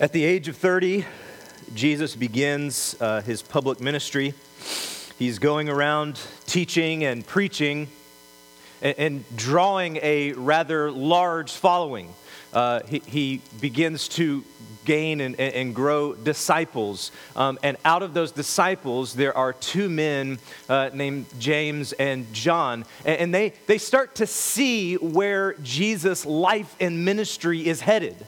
At the age of 30, Jesus begins uh, his public ministry. He's going around teaching and preaching and, and drawing a rather large following. Uh, he, he, begins to gain and, and grow disciples. Um, and out of those disciples, there are two men uh, named James and John. And, and they, they start to see where Jesus' life and ministry is headed.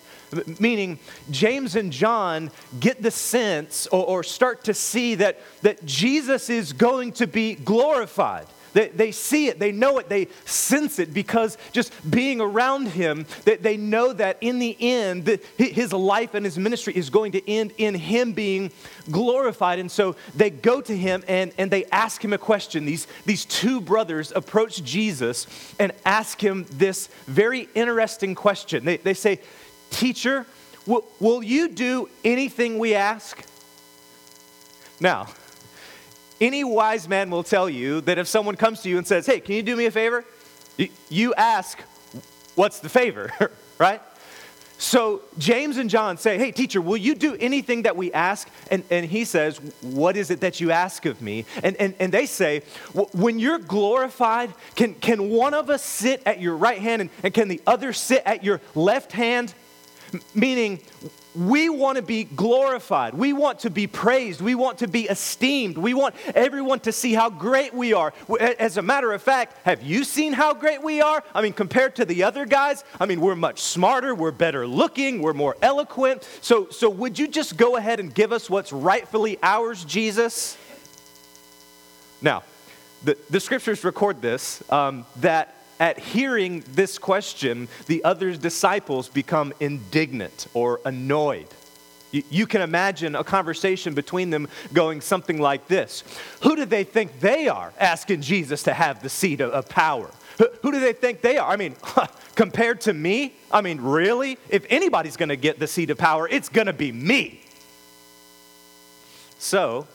Meaning, James and John get the sense or, or start to see that, that Jesus is going to be glorified. They, they see it, they know it, they sense it because just being around him, they, they know that in the end, the, his life and his ministry is going to end in him being glorified. And so they go to him and, and they ask him a question. These, these two brothers approach Jesus and ask him this very interesting question. They, they say, Teacher, will, will you do anything we ask? Now, any wise man will tell you that if someone comes to you and says, Hey, can you do me a favor? You ask, What's the favor? right? So James and John say, Hey, teacher, will you do anything that we ask? And, and he says, What is it that you ask of me? And, and, and they say, When you're glorified, can, can one of us sit at your right hand and, and can the other sit at your left hand? Meaning, we want to be glorified. We want to be praised. We want to be esteemed. We want everyone to see how great we are. As a matter of fact, have you seen how great we are? I mean, compared to the other guys, I mean, we're much smarter, we're better looking, we're more eloquent. So, so would you just go ahead and give us what's rightfully ours, Jesus? Now, the, the scriptures record this um, that at hearing this question, the other disciples become indignant or annoyed. You, can imagine a conversation between them going something like this Who do they think they are asking Jesus to have the seat of, power? Who do they think they are? I mean, compared to me, I mean, really? If anybody's going to get the seat of power, it's going to be me. So,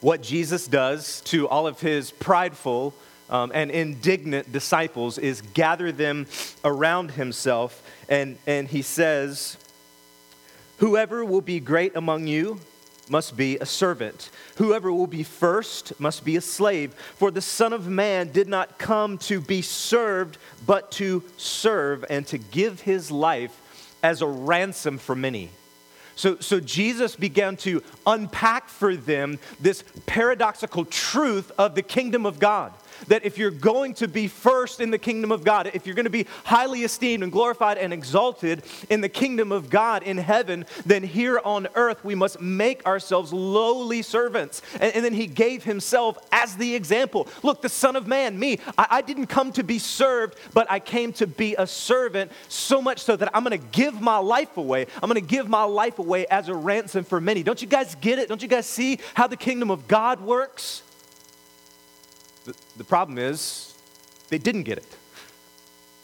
what Jesus does to all of his prideful, um, and indignant disciples is gather them around himself. And, and he says, Whoever will be great among you must be a servant. Whoever will be first must be a slave. For the Son of Man did not come to be served, but to serve and to give his life as a ransom for many. So, so Jesus began to unpack for them this paradoxical truth of the kingdom of God that if you're going to be first in the kingdom of God, if you're going to be highly esteemed and glorified and exalted in the kingdom of God in heaven, then here on earth we must make ourselves lowly servants. And, and then he gave himself as the example. Look, the Son of Man, me, I, I didn't come to be served, but I came to be a servant, so much so that I'm going to give my life away. I'm going to give my life away as a ransom for many. Don't you guys get it? Don't you guys see how the kingdom of God works? The, the problem is, they didn't get it.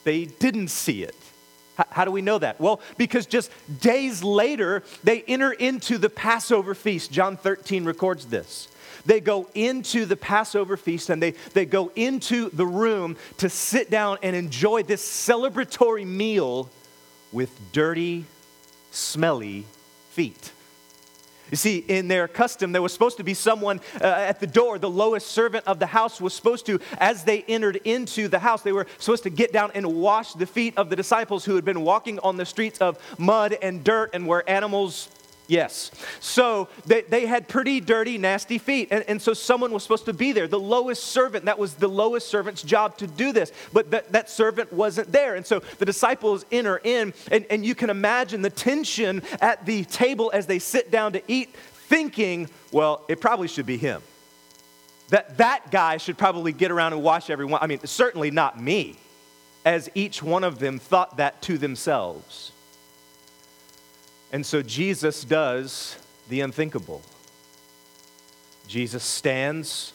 They didn't see it. How, how do we know that? Well, because just days later, they enter into the Passover feast. John 13 records this. They go into the Passover feast and they, they go into the room to sit down and enjoy this celebratory meal with dirty, smelly feet. You see, in their custom, there was supposed to be someone uh, at the door. The lowest servant of the house was supposed to, as they entered into the house, they were supposed to get down and wash the feet of the disciples who had been walking on the streets of mud and dirt and where animals Yes. So they, they had pretty dirty, nasty feet. And, and so someone was supposed to be there. The lowest servant, that was the lowest servant's job to do this. But that, that servant wasn't there. And so the disciples enter in, and, and you can imagine the tension at the table as they sit down to eat, thinking, well, it probably should be him. That, that guy should probably get around and wash everyone. I mean, certainly not me, as each one of them thought that to themselves. And so Jesus does the unthinkable. Jesus stands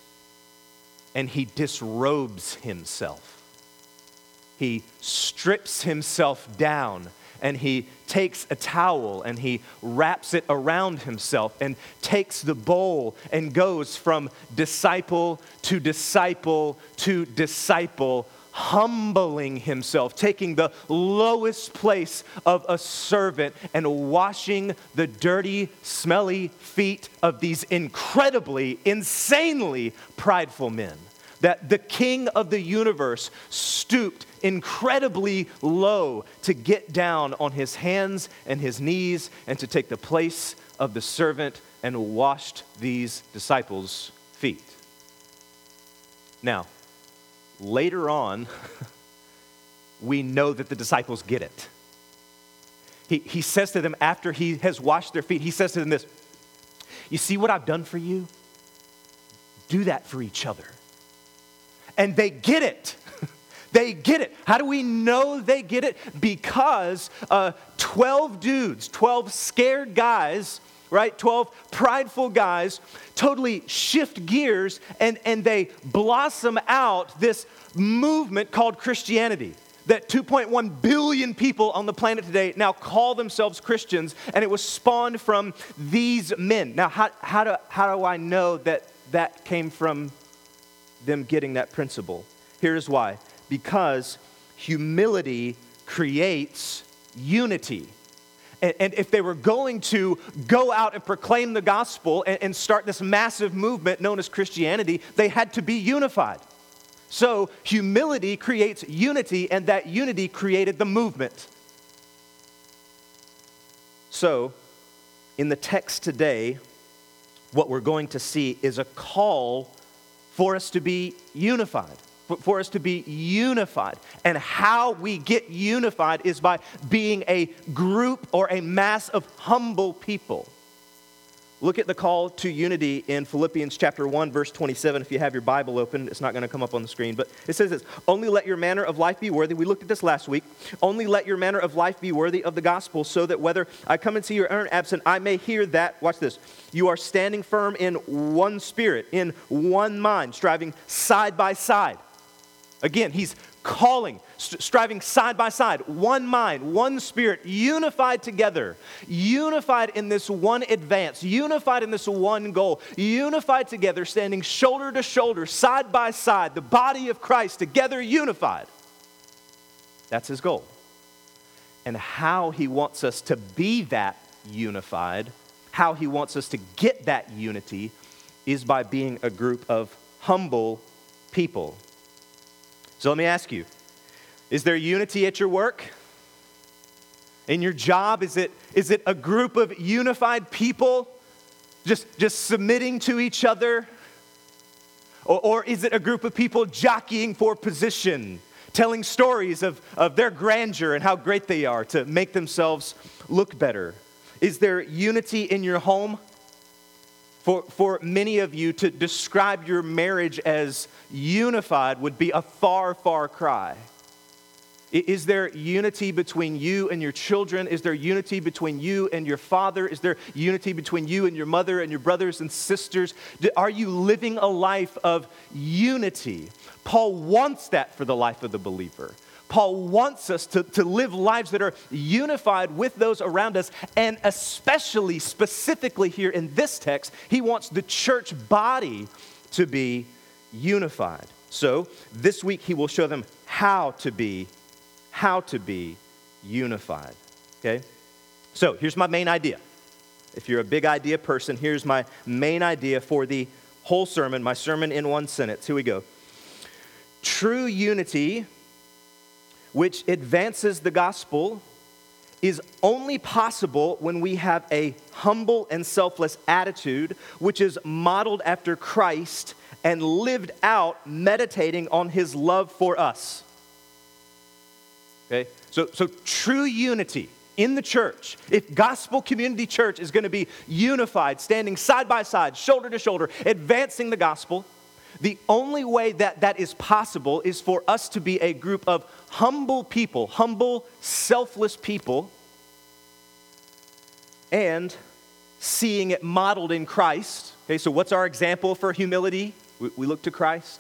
and he disrobes himself. He strips himself down and he takes a towel and he wraps it around himself and takes the bowl and goes from disciple to disciple to disciple humbling himself, taking the lowest place of a servant and washing the dirty, smelly feet of these incredibly, insanely prideful men. That the king of the universe stooped incredibly low to get down on his hands and his knees and to take the place of the servant and washed these disciples' feet. Now, later on, we know that the disciples get it. He, he says to them after he has washed their feet, he says to them this You see what I've done for you? Do that for each other. And they get it. They get it. How do we know they get it? Because uh, 12 dudes, 12 scared guys, right? 12 prideful guys totally shift gears and, and they blossom out this movement called Christianity. That 2.1 billion people on the planet today now call themselves Christians, and it was spawned from these men. Now, how, how, do, how do I know that that came from them getting that principle? Here's why because humility creates unity. And, and, if they were going to go out and proclaim the gospel and, and start this massive movement known as Christianity, they had to be unified. So, humility creates unity, and that unity created the movement. So, in the text today, what we're going to see is a call for us to be unified for us to be unified. And how we get unified is by being a group or a mass of humble people. Look at the call to unity in Philippians chapter 1 verse 27 if you have your Bible open. It's not going to come up on the screen, but it says this, "Only let your manner of life be worthy." We looked at this last week. "Only let your manner of life be worthy of the gospel, so that whether I come and see you or am absent, I may hear that watch this. You are standing firm in one spirit, in one mind, striving side by side Again, he's calling, st- striving side by side, one mind, one spirit, unified together, unified in this one advance, unified in this one goal, unified together, standing shoulder to shoulder, side by side, the body of Christ together, unified. That's his goal. And how he wants us to be that unified, how he wants us to get that unity, is by being a group of humble people so let me ask you is there unity at your work? In your job? Is it, is it a group of unified people just, just submitting to each other? Or, or is it a group of people jockeying for position, telling stories of, of their grandeur and how great they are to make themselves look better? Is there unity in your home? For, for many of you, to describe your marriage as unified would be a far, far cry. Is there unity between you and your children? Is there unity between you and your father? Is there unity between you and your mother and your brothers and sisters? Are you living a life of unity? Paul wants that for the life of the believer. Paul wants us to, to live lives that are unified with those around us, and especially, specifically here in this text, he wants the church body to be unified. So this week he will show them how to be, how to be unified. Okay? So here's my main idea. If you're a big idea person, here's my main idea for the whole sermon, my sermon in one sentence. Here we go. True unity which advances the gospel is only possible when we have a humble and selfless attitude, which is modeled after Christ and lived out meditating on his love for us. Okay? So, so true unity in the church, if gospel community church is going to be unified, standing side by side, shoulder to shoulder, advancing the gospel, the only way that that is possible is for us to be a group of humble people, humble, selfless people, and seeing it modeled in Christ. Okay, so what's our example for humility? We, we look to Christ.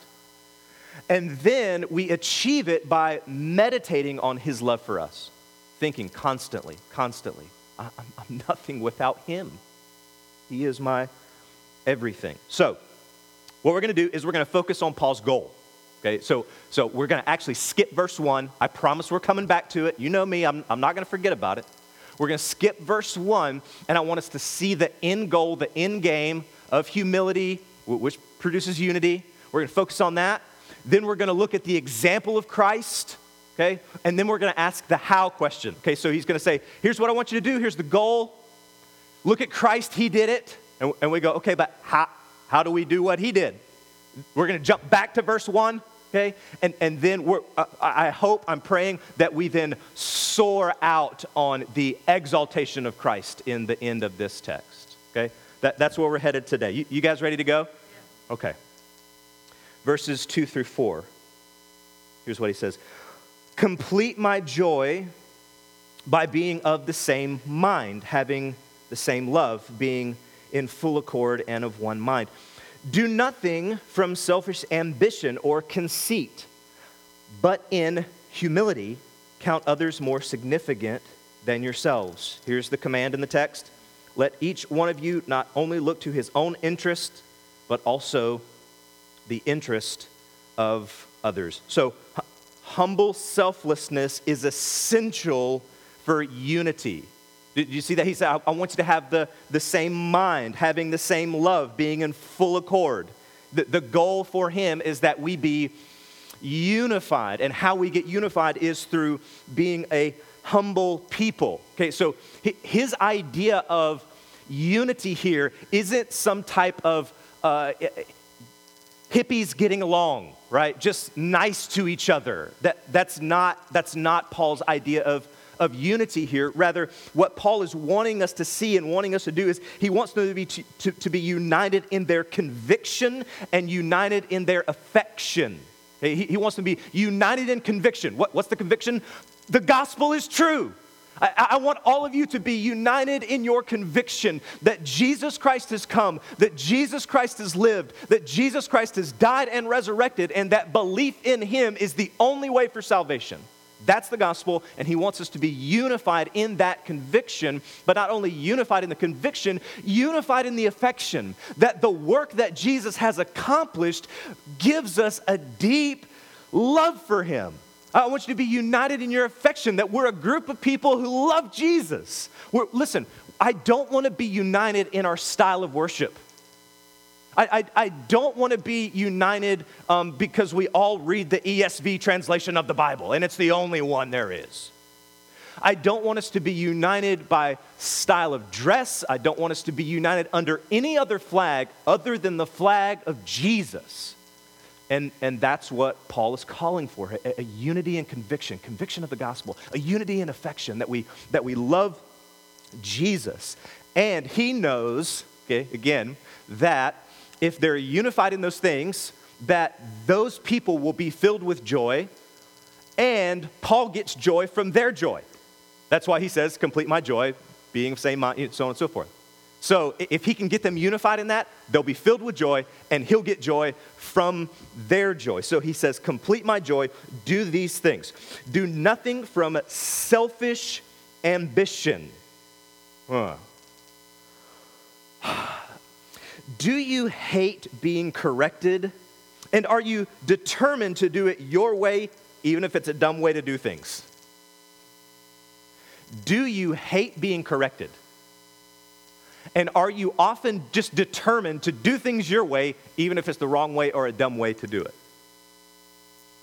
And then we achieve it by meditating on his love for us, thinking constantly, constantly, I'm, I'm nothing without him. He is my everything. So, what we're going to do is we're going to focus on Paul's goal. Okay, so, so we're going to actually skip verse 1. I promise we're coming back to it. You know me, I'm, I'm not going to forget about it. We're going to skip verse 1, and I want us to see the end goal, the end game of humility, which produces unity. We're going to focus on that. Then we're going to look at the example of Christ, okay? And then we're going to ask the how question. Okay, so he's going to say, Here's what I want you to do, here's the goal. Look at Christ, he did it. And, and we go, Okay, but how, how do we do what he did? We're going to jump back to verse 1 okay? And, and then we're, uh, I hope, I'm praying that we then soar out on the exaltation of Christ in the end of this text, okay? That, that's where we're headed today. You, you guys ready to go? Okay. Verses 2 through 4. Here's what he says Complete my joy by being of the same mind, having the same love, being in full accord and of one mind. Do nothing from selfish ambition or conceit, but in humility count others more significant than yourselves. Here's the command in the text let each one of you not only look to his own interest, but also the interest of others. So, humble selflessness is essential for unity. Did you see that? He said, I want you to have the, the same mind, having the same love, being in full accord. The, the goal for him is that we be unified. And how we get unified is through being a humble people. Okay, so his idea of unity here isn't some type of uh, hippies getting along, right? Just nice to each other. That, that's, not, that's not Paul's idea of of unity here. Rather, what Paul is wanting us to see and wanting us to do is he wants them to be, to, to, be united in their conviction and united in their affection. He, he, wants them to be united in conviction. What, what's the conviction? The gospel is true. I, I, want all of you to be united in your conviction that Jesus Christ has come, that Jesus Christ has lived, that Jesus Christ has died and resurrected, and that belief in him is the only way for salvation. That's the gospel, and he wants us to be unified in that conviction, but not only unified in the conviction, unified in the affection. That the work that Jesus has accomplished gives us a deep love for him. I want you to be united in your affection, that we're a group of people who love Jesus. We're, listen, I don't want to be united in our style of worship. I, I, I don't want to be united um, because we all read the ESV translation of the Bible, and it's the only one there is. I don't want us to be united by style of dress. I don't want us to be united under any other flag other than the flag of Jesus. And, and that's what Paul is calling for a, a unity and conviction, conviction of the gospel, a unity and affection that we, that we love Jesus. And he knows, okay, again, that if they're unified in those things, that those people will be filled with joy, and Paul gets joy from their joy. That's why he says, Complete my joy, being of same mind, so on and so forth. So if he can get them unified in that, they'll be filled with joy, and he'll get joy from their joy. So he says, Complete my joy, do these things. Do nothing from selfish ambition. Huh. Do you hate being corrected? And are you determined to do it your way, even if it's a dumb way to do things? Do you hate being corrected? And are you often just determined to do things your way, even if it's the wrong way or a dumb way to do it?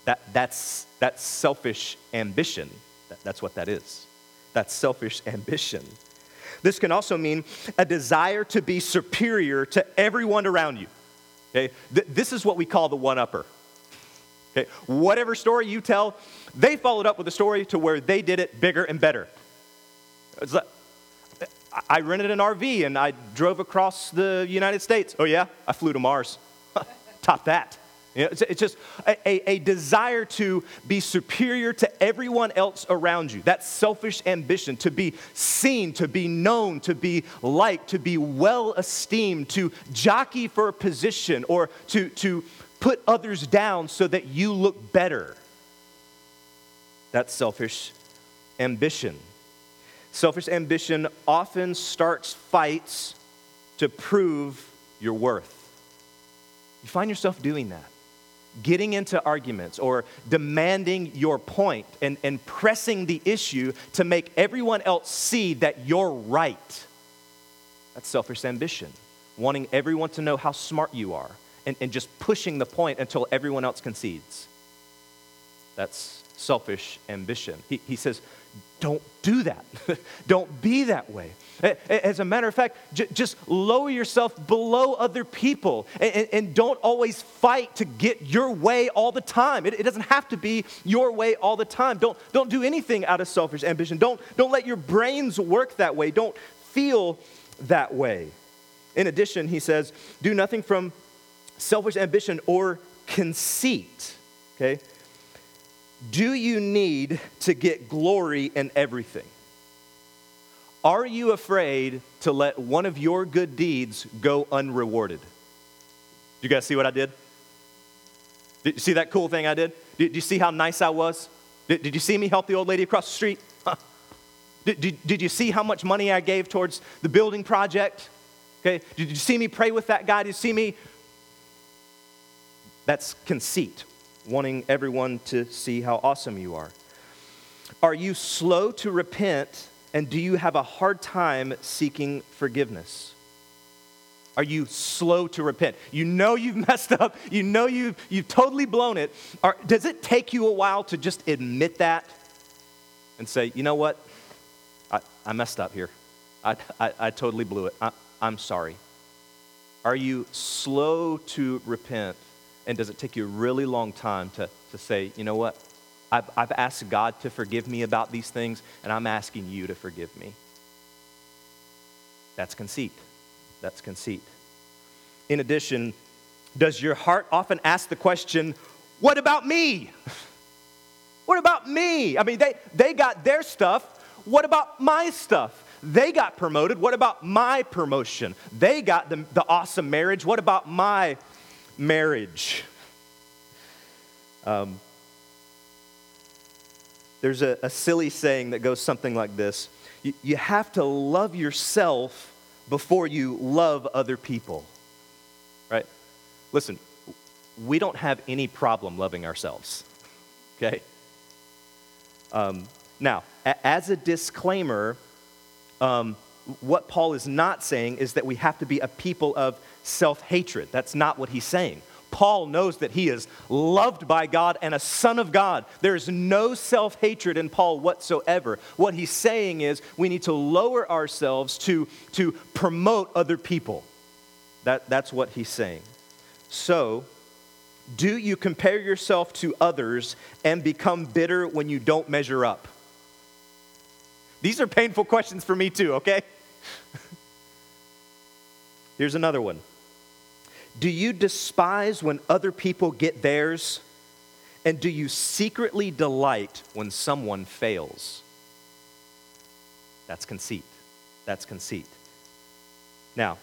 That, that's, that's selfish ambition. That, that's what that is. That's selfish ambition. This can also mean a desire to be superior to everyone around you. Okay? Th- this is what we call the one upper. Okay? Whatever story you tell, they followed up with a story to where they did it bigger and better. Like, I rented an RV and I drove across the United States. Oh, yeah? I flew to Mars. Top that. You know, it's, just a, a, a, desire to be superior to everyone else around you. That selfish ambition to be seen, to be known, to be liked, to be well esteemed, to jockey for a position, or to, to put others down so that you look better. That's selfish ambition. Selfish ambition often starts fights to prove your worth. You find yourself doing that. getting into arguments or demanding your point and, and pressing the issue to make everyone else see that you're right. That's selfish ambition, wanting everyone to know how smart you are and, and just pushing the point until everyone else concedes. That's selfish ambition. He, he says, don't do that. don't be that way. As a matter of fact, j- just lower yourself below other people and, and, don't always fight to get your way all the time. It, it, doesn't have to be your way all the time. Don't, don't do anything out of selfish ambition. Don't, don't let your brains work that way. Don't feel that way. In addition, he says, do nothing from selfish ambition or conceit. Okay? Do you need to get glory in everything? Are you afraid to let one of your good deeds go unrewarded? Do you guys see what I did? Did you see that cool thing I did? Did, you see how nice I was? Did, did, you see me help the old lady across the street? Did, did, did you see how much money I gave towards the building project? Okay, did you see me pray with that guy? Did you see me? That's conceit, wanting everyone to see how awesome you are. Are you slow to repent and do you have a hard time seeking forgiveness? Are you slow to repent? You know you've messed up. You know you've, you've totally blown it. Or does it take you a while to just admit that and say, you know what? I, I messed up here. I, I, I totally blew it. I, I'm sorry. Are you slow to repent? And does it take you a really long time to, to say, you know what? I've, I've asked God to forgive me about these things, and I'm asking you to forgive me. That's conceit. That's conceit. In addition, does your heart often ask the question, What about me? what about me? I mean, they, they got their stuff. What about my stuff? They got promoted. What about my promotion? They got the, the awesome marriage. What about my marriage? Um, there's a, a silly saying that goes something like this you, you have to love yourself before you love other people. Right? Listen, we don't have any problem loving ourselves. Okay? Um, now, a- as a disclaimer, um, what Paul is not saying is that we have to be a people of self hatred. That's not what he's saying. Paul knows that he is loved by God and a son of God. There is no self hatred in Paul whatsoever. What he's saying is we need to lower ourselves to, to promote other people. That, that's what he's saying. So, do you compare yourself to others and become bitter when you don't measure up? These are painful questions for me, too, okay? Here's another one. Do you despise when other people get theirs? And do you secretly delight when someone fails? That's conceit. That's conceit. Now,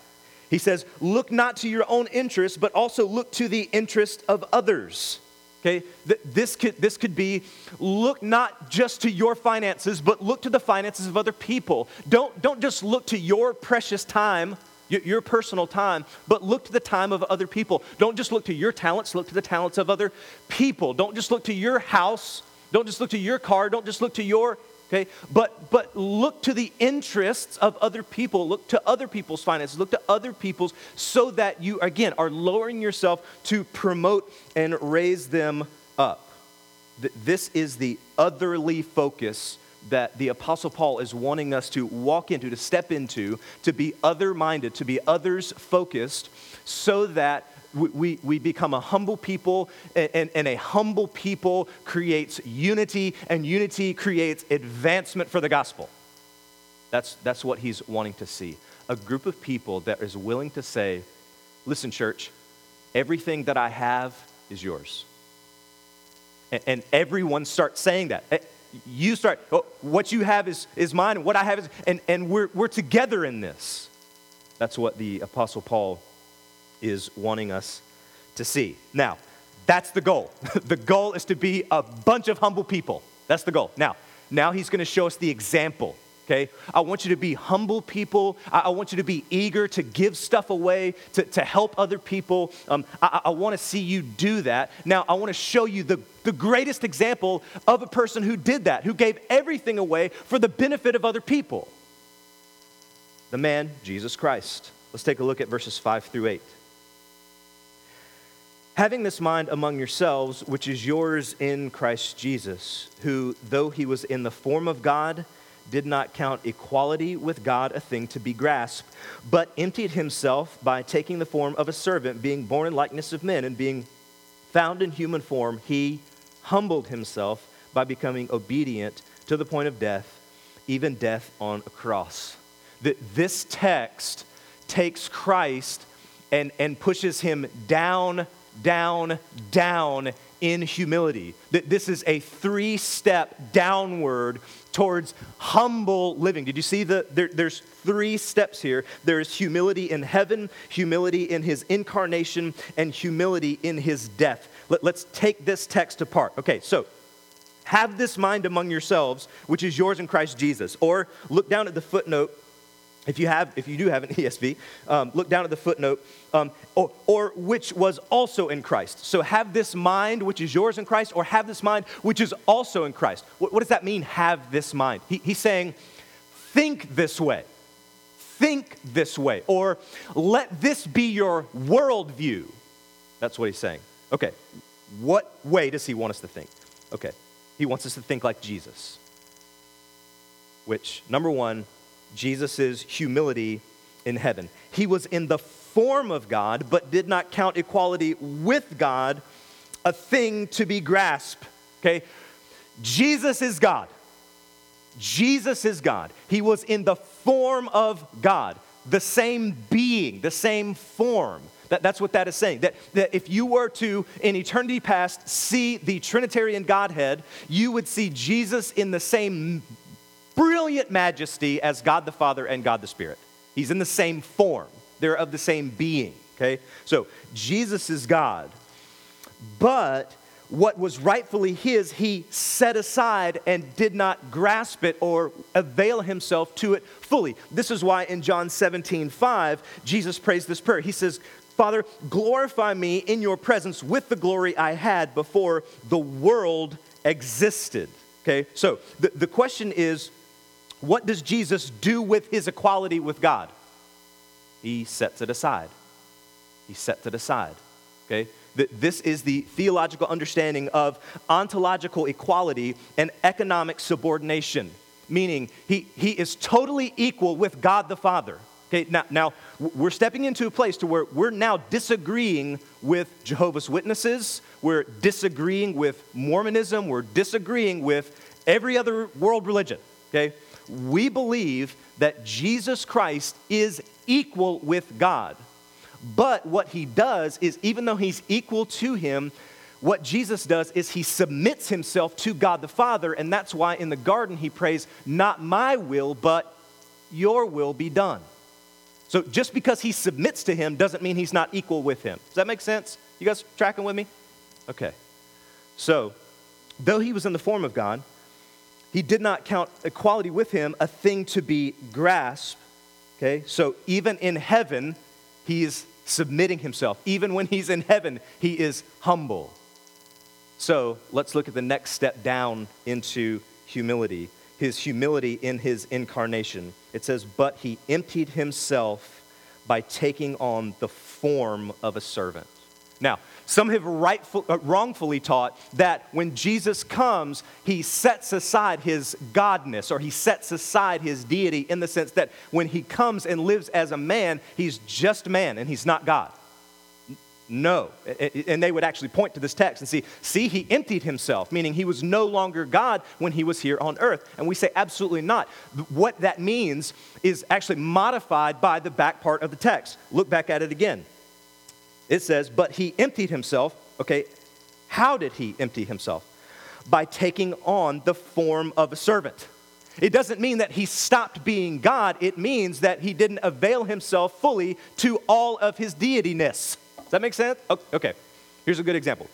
he says, look not to your own interest, but also look to the interest of others. Okay, this could, this could be look not just to your finances, but look to the finances of other people. Don't, don't just look to your precious time your personal time, but look to the time of other people. Don't just look to your talents, look to the talents of other people. Don't just look to your house, don't just look to your car, don't just look to your okay? But but look to the interests of other people. Look to other people's finances. Look to other people's so that you again are lowering yourself to promote and raise them up. This is the otherly focus that the Apostle Paul is wanting us to walk into, to step into, to be other minded, to be others focused, so that we, we, we, become a humble people, and, and a humble people creates unity, and unity creates advancement for the gospel. That's, that's what he's wanting to see. A group of people that is willing to say, listen, church, everything that I have is yours. And, and everyone starts saying that you start, oh, what you have is, is mine, and what I have is, and, and we're, we're together in this. That's what the Apostle Paul is wanting us to see. Now, that's the goal. the goal is to be a bunch of humble people. That's the goal. Now, now he's going to show us the example. Okay? I want you to be humble people. I, I want you to be eager to give stuff away, to, to help other people. Um, I, I want to see you do that. Now, I want to show you the, the greatest example of a person who did that, who gave everything away for the benefit of other people. The man, Jesus Christ. Let's take a look at verses 5 through 8. Having this mind among yourselves, which is yours in Christ Jesus, who, though he was in the form of God, did not count equality with God a thing to be grasped, but emptied himself by taking the form of a servant, being born in likeness of men, and being found in human form, he humbled himself by becoming obedient to the point of death, even death on a cross. That this text takes Christ and, and pushes him down, down, down in humility. That this is a three step downward towards humble living. Did you see the there, there's three steps here? There's humility in heaven, humility in his incarnation, and humility in his death. Let, let's take this text apart. Okay, so have this mind among yourselves, which is yours in Christ Jesus. Or look down at the footnote if you have, if you do have an ESV, um, look down at the footnote, um, or, or, which was also in Christ. So have this mind which is yours in Christ, or have this mind which is also in Christ. What, what does that mean? Have this mind. He, he's saying, think this way, think this way, or let this be your worldview. That's what he's saying. Okay, what way does he want us to think? Okay, he wants us to think like Jesus. Which, number one, Jesus' humility in heaven. He was in the form of God, but did not count equality with God a thing to be grasped. Okay? Jesus is God. Jesus is God. He was in the form of God, the same being, the same form. That, that's what that is saying. That, that if you were to, in eternity past, see the Trinitarian Godhead, you would see Jesus in the same brilliant majesty as God the Father and God the Spirit. He's in the same form, they're of the same being, okay? So Jesus is God, but what was rightfully his, he set aside and did not grasp it or avail himself to it fully. This is why in John 17, 5, Jesus prays this prayer. He says, Father, glorify me in your presence with the glory I had before the world existed. Okay, so the, the question is what does Jesus do with his equality with God? He sets it aside. He sets it aside. Okay? This is the theological understanding of ontological equality and economic subordination, meaning he, he is totally equal with God the Father. Okay, now, now we're stepping into a place to where we're now disagreeing with Jehovah's Witnesses, we're disagreeing with Mormonism, we're disagreeing with every other world religion. Okay? We believe that Jesus Christ is equal with God. But what he does is, even though he's equal to him, what Jesus does is he submits himself to God the Father, and that's why in the garden he prays, Not my will, but your will be done. So just because he submits to him doesn't mean he's not equal with him. Does that make sense? You guys tracking with me? Okay. So, though he was in the form of God, he did not count equality with him a thing to be grasped. Okay, so even in heaven, he is submitting himself. Even when he's in heaven, he is humble. So let's look at the next step down into humility his humility in his incarnation. It says, But he emptied himself by taking on the form of a servant. Now, some have rightful, uh, wrongfully taught that when Jesus comes, he sets aside his godness or he sets aside his deity in the sense that when he comes and lives as a man, he's just man and he's not God. No. And they would actually point to this text and see, see, he emptied himself, meaning he was no longer God when he was here on earth. And we say, absolutely not. What that means is actually modified by the back part of the text. Look back at it again it says, But he emptied himself. Okay, how did he empty himself? By taking on the form of a servant. It doesn't mean that he stopped being God, it means that he didn't avail himself fully to all of his deityness. Does that make sense? Okay, here's a good example.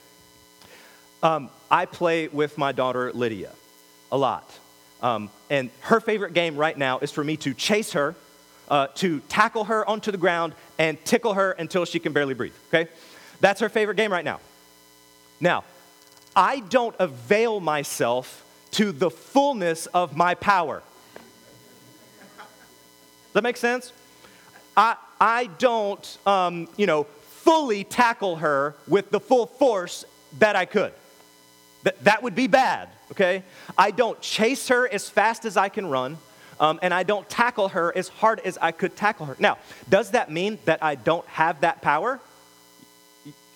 Um, I play with my daughter Lydia a lot. Um, and her favorite game right now is for me to chase her, uh, to tackle her onto the ground, and tickle her until she can barely breathe, okay? That's her favorite game right now. Now, I don't avail myself to the fullness of my power. Does that make sense? I, I don't, um, you know, fully tackle her with the full force that I could. That, that would be bad, okay? I don't chase her as fast as I can run, um, and I don't tackle her as hard as I could tackle her. Now, does that mean that I don't have that power?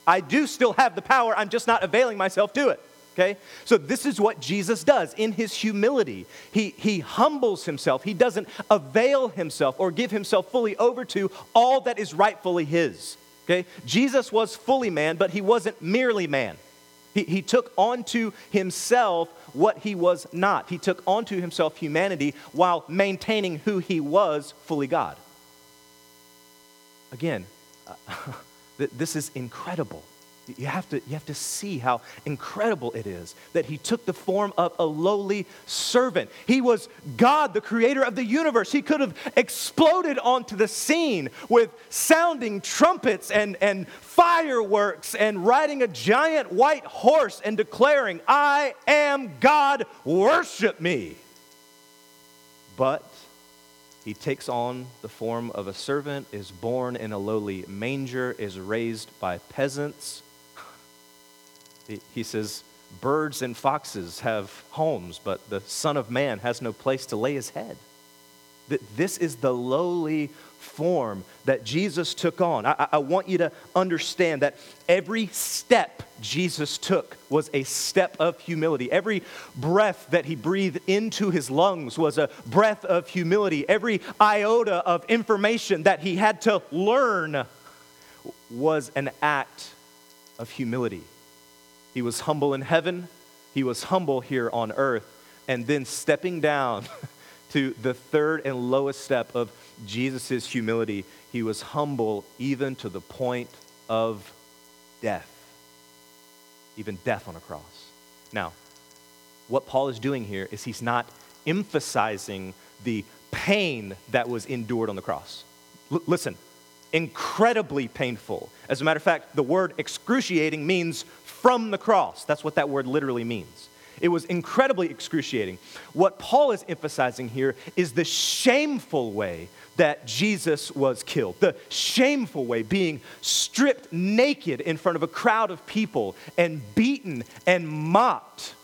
I do still have the power, I'm just not availing myself to it. Okay? So, this is what Jesus does in his humility. He, he humbles himself. He doesn't avail himself or give himself fully over to all that is rightfully his. Okay? Jesus was fully man, but he wasn't merely man. He, he took onto himself what he was not. He took onto himself humanity while maintaining who he was fully God. Again, uh, this is incredible. You have, to, you have to see how incredible it is that he took the form of a lowly servant. He was God, the creator of the universe. He could have exploded onto the scene with sounding trumpets and, and fireworks and riding a giant white horse and declaring, I am God, worship me. But he takes on the form of a servant, is born in a lowly manger, is raised by peasants he says, Birds and foxes have homes, but the Son of Man has no place to lay his head. This is the lowly form that Jesus took on. I, I, want you to understand that every step Jesus took was a step of humility. Every breath that he breathed into his lungs was a breath of humility. Every iota of information that he had to learn was an act of humility. He was humble in heaven, he was humble here on earth, and then stepping down to the third and lowest step of Jesus' humility, he was humble even to the point of death, even death on a cross. Now, what Paul is doing here is he's not emphasizing the pain that was endured on the cross. L- listen, incredibly painful. As a matter of fact, the word excruciating means from the cross. That's what that word literally means. It was incredibly excruciating. What Paul is emphasizing here is the shameful way that Jesus was killed. The shameful way, being stripped naked in front of a crowd of people and beaten and mocked.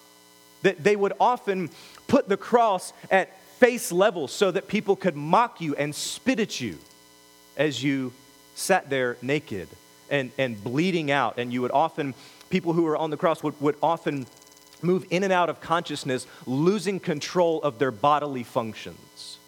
That they would often put the cross at face level so that people could mock you and spit at you as you sat there naked and, and bleeding out. And you would often people who were on the cross would, would often move in and out of consciousness, losing control of their bodily functions.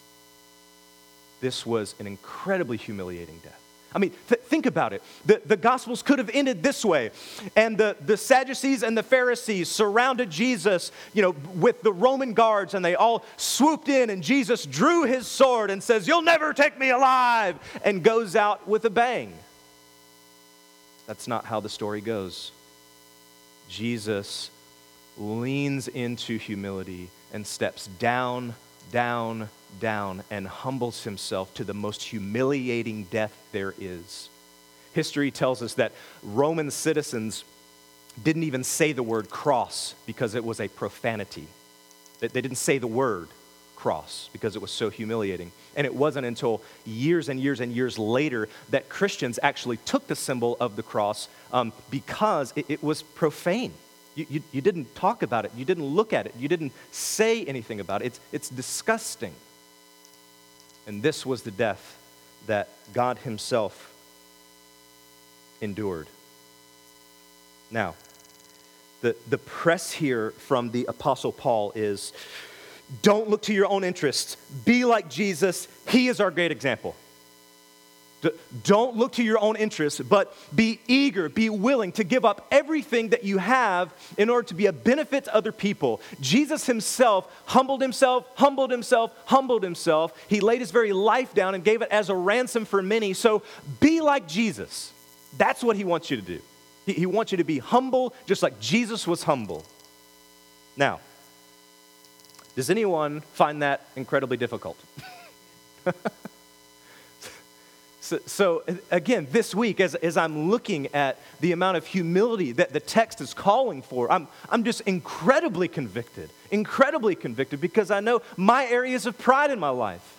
This was an incredibly humiliating death. I mean, th- think about it. The, the Gospels could have ended this way. And the, the Sadducees and the Pharisees surrounded Jesus, you know, with the Roman guards, and they all swooped in, and Jesus drew his sword and says, You'll never take me alive, and goes out with a bang. That's not how the story goes. Jesus leans into humility and steps down, down, down, and humbles himself to the most humiliating death there is. History tells us that Roman citizens didn't even say the word cross because it was a profanity. They didn't say the word cross because it was so humiliating. And it wasn't until years and years and years later that Christians actually took the symbol of the cross um, because it, it, was profane. You, you, you, didn't talk about it, you didn't look at it, you didn't say anything about it. It's, it's disgusting. And this was the death that God Himself endured. Now, the, the press here from the Apostle Paul is don't look to your own interests. Be like Jesus. He is our great example. Don't look to your own interests, but be eager, be willing to give up everything that you have in order to be a benefit to other people. Jesus himself humbled himself, humbled himself, humbled himself. He laid his very life down and gave it as a ransom for many. So be like Jesus. That's what he wants you to do. He, he wants you to be humble, just like Jesus was humble. Now, Does anyone find that incredibly difficult? so, so, again, this week, as, as I'm looking at the amount of humility that the text is calling for, I'm, I'm just incredibly convicted, incredibly convicted because I know my areas of pride in my life.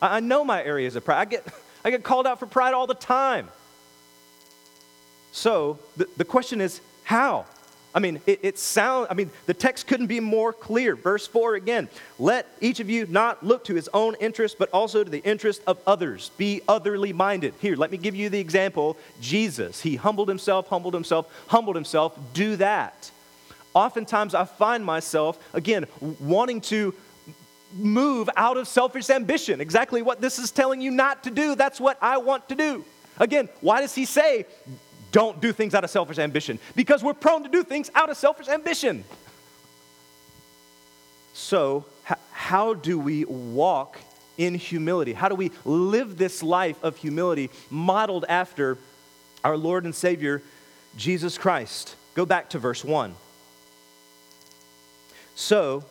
I, I know my areas of pride. I get, I get called out for pride all the time. So the, the question is, how? I mean, it, it sounds, I mean, the text couldn't be more clear. Verse 4 again let each of you not look to his own interest, but also to the interest of others. Be otherly minded. Here, let me give you the example Jesus. He humbled himself, humbled himself, humbled himself. Do that. Oftentimes, I find myself, again, wanting to move out of selfish ambition. Exactly what this is telling you not to do. That's what I want to do. Again, why does he say, don't do things out of selfish ambition because we're prone to do things out of selfish ambition. So, how do we walk in humility? How do we live this life of humility modeled after our Lord and Savior, Jesus Christ? Go back to verse 1. So,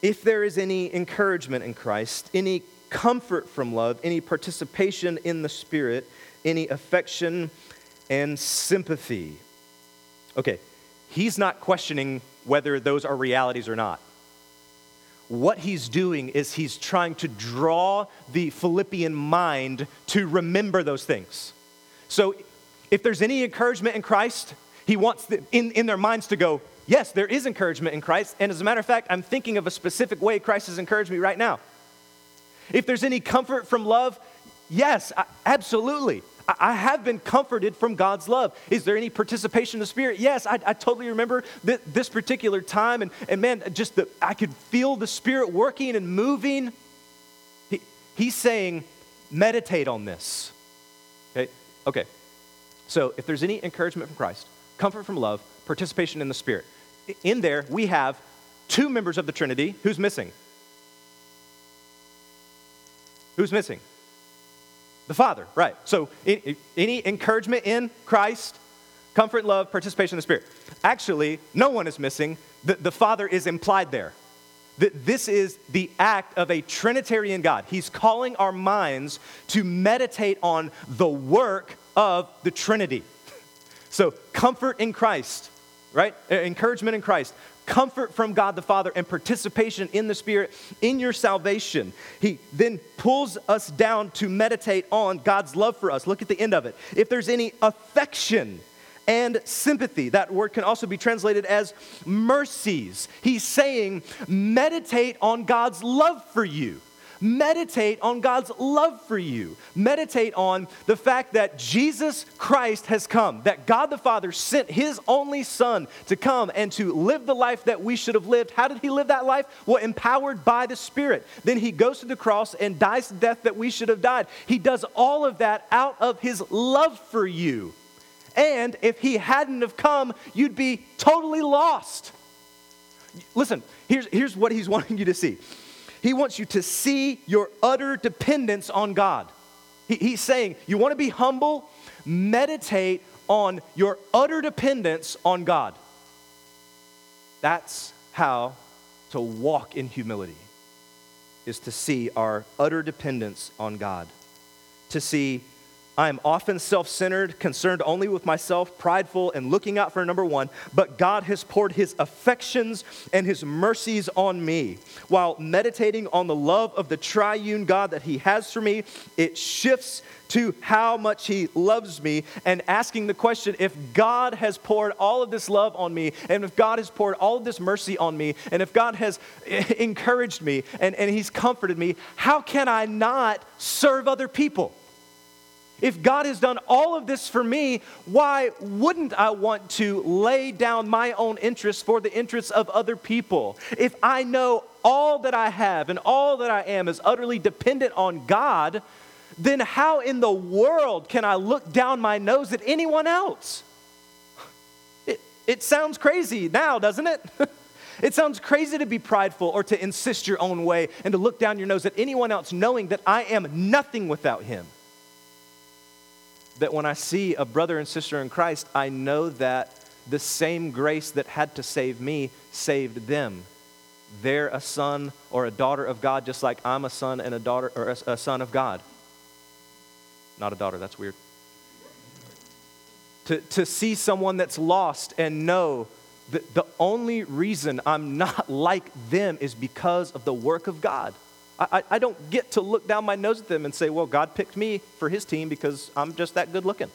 if there is any encouragement in Christ, any comfort from love, any participation in the Spirit, any affection, and sympathy. Okay, he's not questioning whether those are realities or not. What he's doing is he's trying to draw the Philippian mind to remember those things. So if there's any encouragement in Christ, he wants the, in, in their minds to go, yes, there is encouragement in Christ. And as a matter of fact, I'm thinking of a specific way Christ has encouraged me right now. If there's any comfort from love, yes, absolutely. I have been comforted from God's love. Is there any participation in the Spirit? Yes, I, I totally remember th- this particular time, and, and man, just the, I could feel the Spirit working and moving. He, he's saying, meditate on this. Okay? Okay. So if there's any encouragement from Christ, comfort from love, participation in the Spirit, in there we have two members of the Trinity. Who's missing? Who's missing? The Father, right. So any encouragement in Christ, comfort, love, participation in the Spirit. Actually, no one is missing. The, the Father is implied there. That this is the act of a Trinitarian God. He's calling our minds to meditate on the work of the Trinity. So, comfort in Christ, right? Uh, encouragement in Christ, comfort from God the Father, and participation in the Spirit in your salvation. He then pulls us down to meditate on God's love for us. Look at the end of it. If there's any affection, and sympathy. That word can also be translated as mercies. He's saying, meditate on God's love for you. Meditate on God's love for you. Meditate on the fact that Jesus Christ has come, that God the Father sent his only Son to come and to live the life that we should have lived. How did he live that life? Well, empowered by the Spirit. Then he goes to the cross and dies the death that we should have died. He does all of that out of his love for you. And if he hadn't have come, you'd be totally lost. Listen, here's, here's what he's wanting you to see. He wants you to see your utter dependence on God. He, he's saying, You want to be humble? Meditate on your utter dependence on God. That's how to walk in humility, is to see our utter dependence on God, to see I am often self centered, concerned only with myself, prideful, and looking out for number one, but God has poured his affections and his mercies on me. While meditating on the love of the triune God that he has for me, it shifts to how much he loves me and asking the question if God has poured all of this love on me, and if God has poured all of this mercy on me, and if God has encouraged me and, and he's comforted me, how can I not serve other people? If God has done all of this for me, why wouldn't I want to lay down my own interests for the interests of other people? If I know all that I have and all that I am is utterly dependent on God, then how in the world can I look down my nose at anyone else? It, it sounds crazy now, doesn't it? It sounds crazy to be prideful or to insist your own way and to look down your nose at anyone else, knowing that I am nothing without him that when I see a brother and sister in Christ, I know that the same grace that had to save me saved them. they're a son or a daughter of God, just like I'm a son and a daughter or a, a son of God. Not a daughter, that's weird. To, to see someone that's lost and know that the only reason I'm not like them is because of the work of God. I, I don't get to look down my nose at them and say, well, God picked me for his team because I'm just that good looking.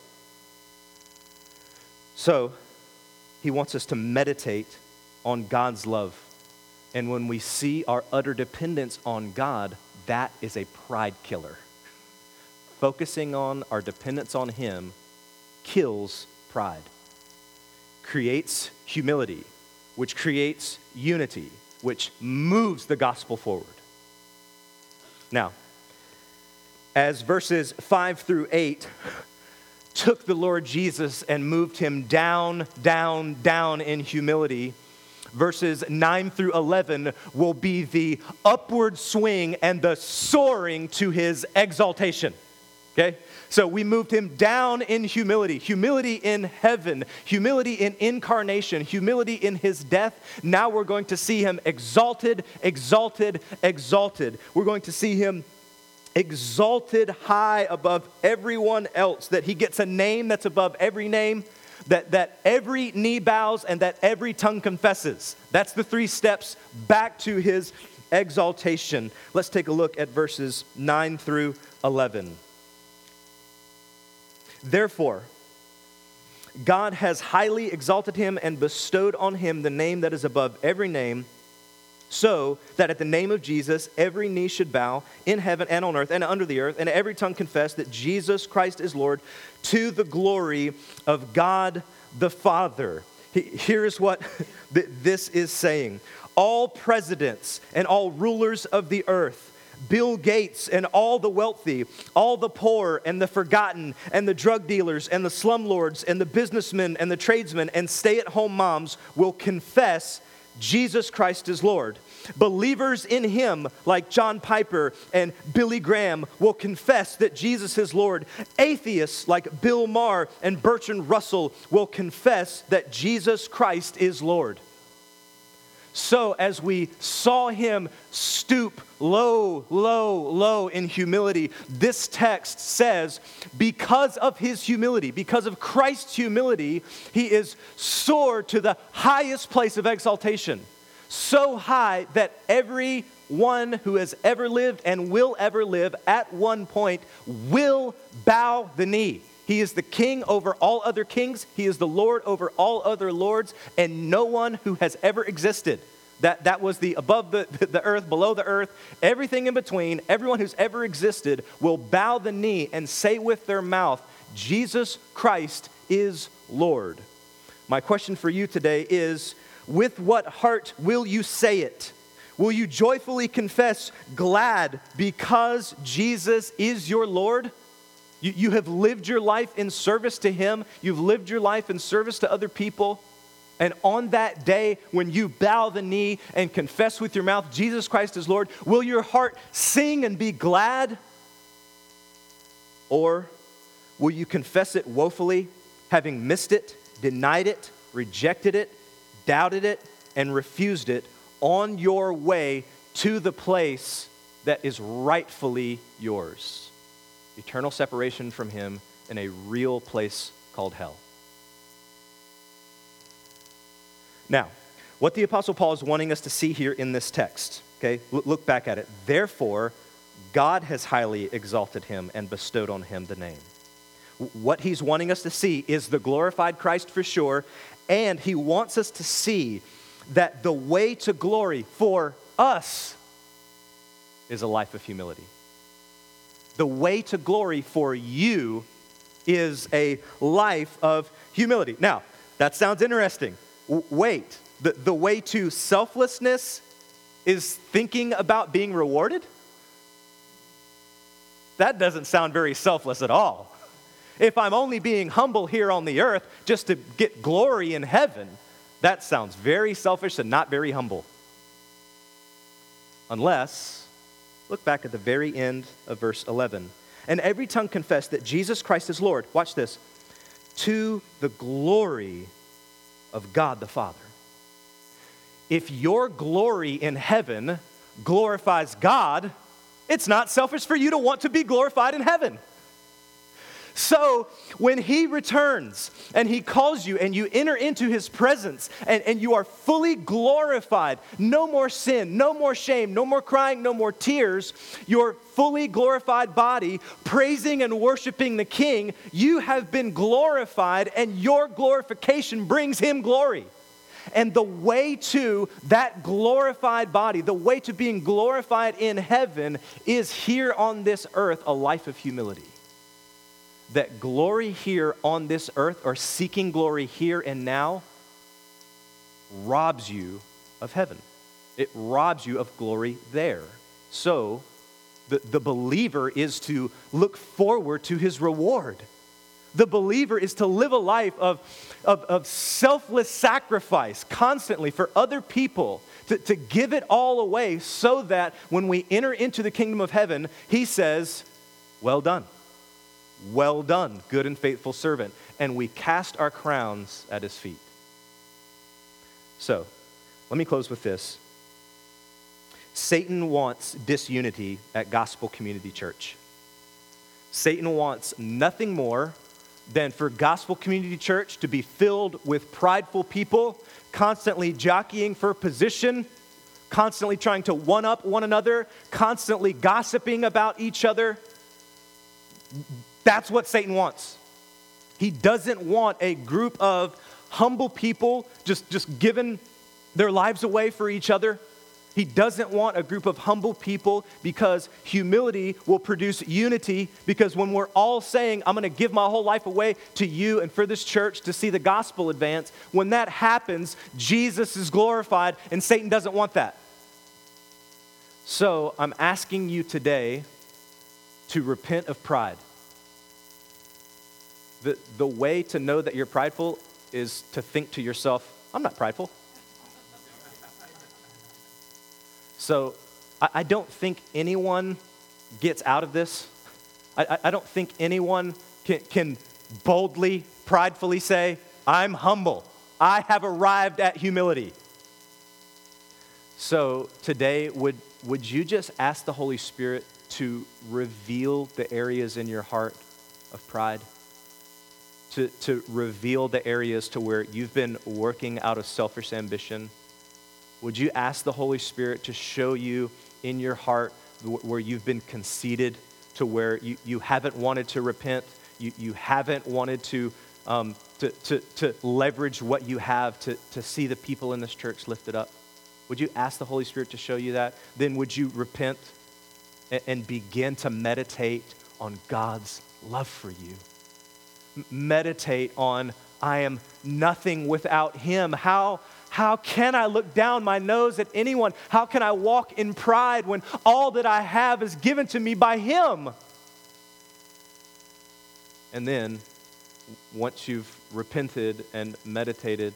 So, he wants us to meditate on God's love. And when we see our utter dependence on God, that is a pride killer. Focusing on our dependence on Him kills pride, creates humility, which creates unity, which moves the gospel forward. Now, as verses 5 through 8 took the Lord Jesus and moved him down, down, down in humility, verses 9 through 11 will be the upward swing and the soaring to his exaltation. Okay? So we moved him down in humility, humility in heaven, humility in incarnation, humility in his death. Now we're going to see him exalted, exalted, exalted. We're going to see him exalted high above everyone else, that he gets a name that's above every name, that, that every knee bows and that every tongue confesses. That's the three steps back to his exaltation. Let's take a look at verses 9 through 11. Therefore, God has highly exalted him and bestowed on him the name that is above every name, so that at the name of Jesus every knee should bow in heaven and on earth and under the earth, and every tongue confess that Jesus Christ is Lord to the glory of God the Father. Here's what this is saying All presidents and all rulers of the earth Bill Gates and all the wealthy, all the poor and the forgotten, and the drug dealers and the slumlords and the businessmen and the tradesmen and stay at home moms will confess Jesus Christ is Lord. Believers in Him, like John Piper and Billy Graham, will confess that Jesus is Lord. Atheists, like Bill Maher and Bertrand Russell, will confess that Jesus Christ is Lord. So, as we saw him stoop low, low, low in humility, this text says, because of his humility, because of Christ's humility, he is soared to the highest place of exaltation. So high that everyone who has ever lived and will ever live at one point will bow the knee. He is the king over all other kings. He is the Lord over all other lords, and no one who has ever existed. That, that was the above the, the earth, below the earth, everything in between, everyone who's ever existed will bow the knee and say with their mouth, Jesus Christ is Lord. My question for you today is with what heart will you say it? Will you joyfully confess, glad because Jesus is your Lord? You, you have lived your life in service to Him, you've lived your life in service to other people. And on that day, when you bow the knee and confess with your mouth Jesus Christ is Lord, will your heart sing and be glad? Or will you confess it woefully, having missed it, denied it, rejected it, doubted it, and refused it on your way to the place that is rightfully yours? Eternal separation from Him in a real place called hell. Now, what the Apostle Paul is wanting us to see here in this text, okay, look back at it. Therefore, God has highly exalted him and bestowed on him the name. What he's wanting us to see is the glorified Christ for sure, and he wants us to see that the way to glory for us is a life of humility. The way to glory for you is a life of humility. Now, that sounds interesting. W- wait, the, the way to selflessness is thinking about being rewarded? That doesn't sound very selfless at all. If I'm only being humble here on the earth just to get glory in heaven, that sounds very selfish and not very humble. Unless, look back at the very end of verse 11. And every tongue confess that Jesus Christ is Lord. Watch this. To the glory of God the Father. if your glory in heaven glorifies God, it's not selfish for you to want to be glorified in heaven. So when he returns and he calls you and you enter into his presence and, and you are fully glorified, no more sin, no more shame, no more crying, no more tears, your fully glorified body praising and worshiping the king, you have been glorified and your glorification brings him glory. And the way to that glorified body, the way to being glorified in heaven, is here on this earth a life of humility that glory here on this earth or seeking glory here and now robs you of heaven. It robs you of glory there. So, the, the believer is to look forward to his reward. The believer is to live a life of, of, of selfless sacrifice constantly for other people, to, to give it all away so that when we enter into the kingdom of heaven, he says, Well done. Well done, good and faithful servant. And we cast our crowns at his feet. So, let me close with this. Satan wants disunity at Gospel Community Church. Satan wants nothing more than for Gospel Community Church to be filled with prideful people, constantly jockeying for position, constantly trying to one up one another, constantly gossiping about each other that's what Satan wants. He doesn't want a group of humble people just, just giving their lives away for each other. He doesn't want a group of humble people because humility will produce unity. Because when we're all saying, I'm going to give my whole life away to you and for this church to see the gospel advance, when that happens, Jesus is glorified, and Satan doesn't want that. So I'm asking you today to repent of pride the, the way to know that you're prideful is to think to yourself, I'm not prideful. So I, I don't think anyone gets out of this. I, I don't think anyone can, can boldly, pridefully say, I'm humble. I have arrived at humility. So today, would, would you just ask the Holy Spirit to reveal the areas in your heart of pride? To, to reveal the areas to where you've been working out of selfish ambition? Would you ask the Holy Spirit to show you in your heart where you've been conceited, to where you, you haven't wanted to repent, you, you haven't wanted to, um, to, to, to leverage what you have to, to see the people in this church lifted up? Would you ask the Holy Spirit to show you that? Then would you repent and, and begin to meditate on God's love for you? Meditate on I am nothing without him. How, how can I look down my nose at anyone? How can I walk in pride when all that I have is given to me by him? And then, once you've repented and meditated,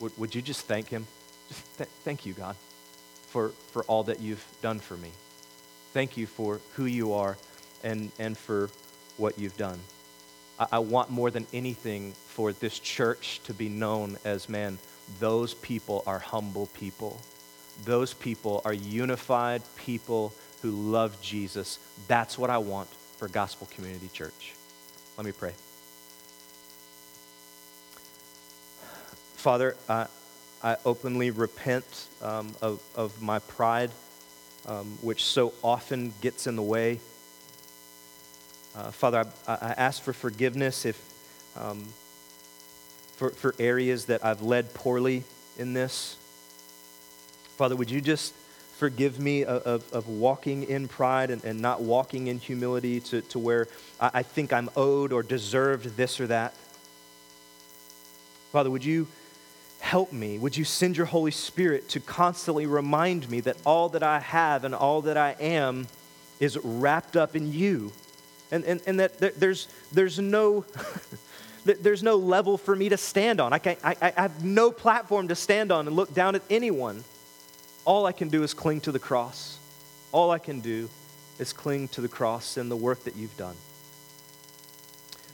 would, would you just thank him? Just th- thank you, God, for, for all that you've done for me. Thank you for who you are and, and for what you've done. I, want more than anything for this church to be known as, man, those people are humble people. Those people are unified people who love Jesus. That's what I want for Gospel Community Church. Let me pray. Father, I, I openly repent um, of, of my pride, um, which so often gets in the way uh, Father, I, I, ask for forgiveness if um, for, for areas that I've led poorly in this. Father, would you just forgive me of, of, of walking in pride and, and, not walking in humility to, to where I, I think I'm owed or deserved this or that? Father, would you help me? Would you send your Holy Spirit to constantly remind me that all that I have and all that I am is wrapped up in you? And, and, and that there's, there's, no, there's no level for me to stand on. I, can't, I, I have no platform to stand on and look down at anyone. All I can do is cling to the cross. All I can do is cling to the cross and the work that you've done.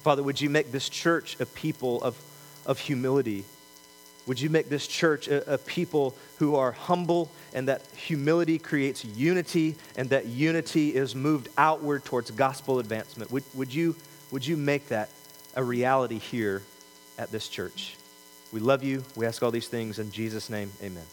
Father, would you make this church a people of, of humility? Would you make this church a, a, people who are humble and that humility creates unity and that unity is moved outward towards gospel advancement? Would, would, you, would you make that a reality here at this church? We love you. We ask all these things in Jesus' name. Amen.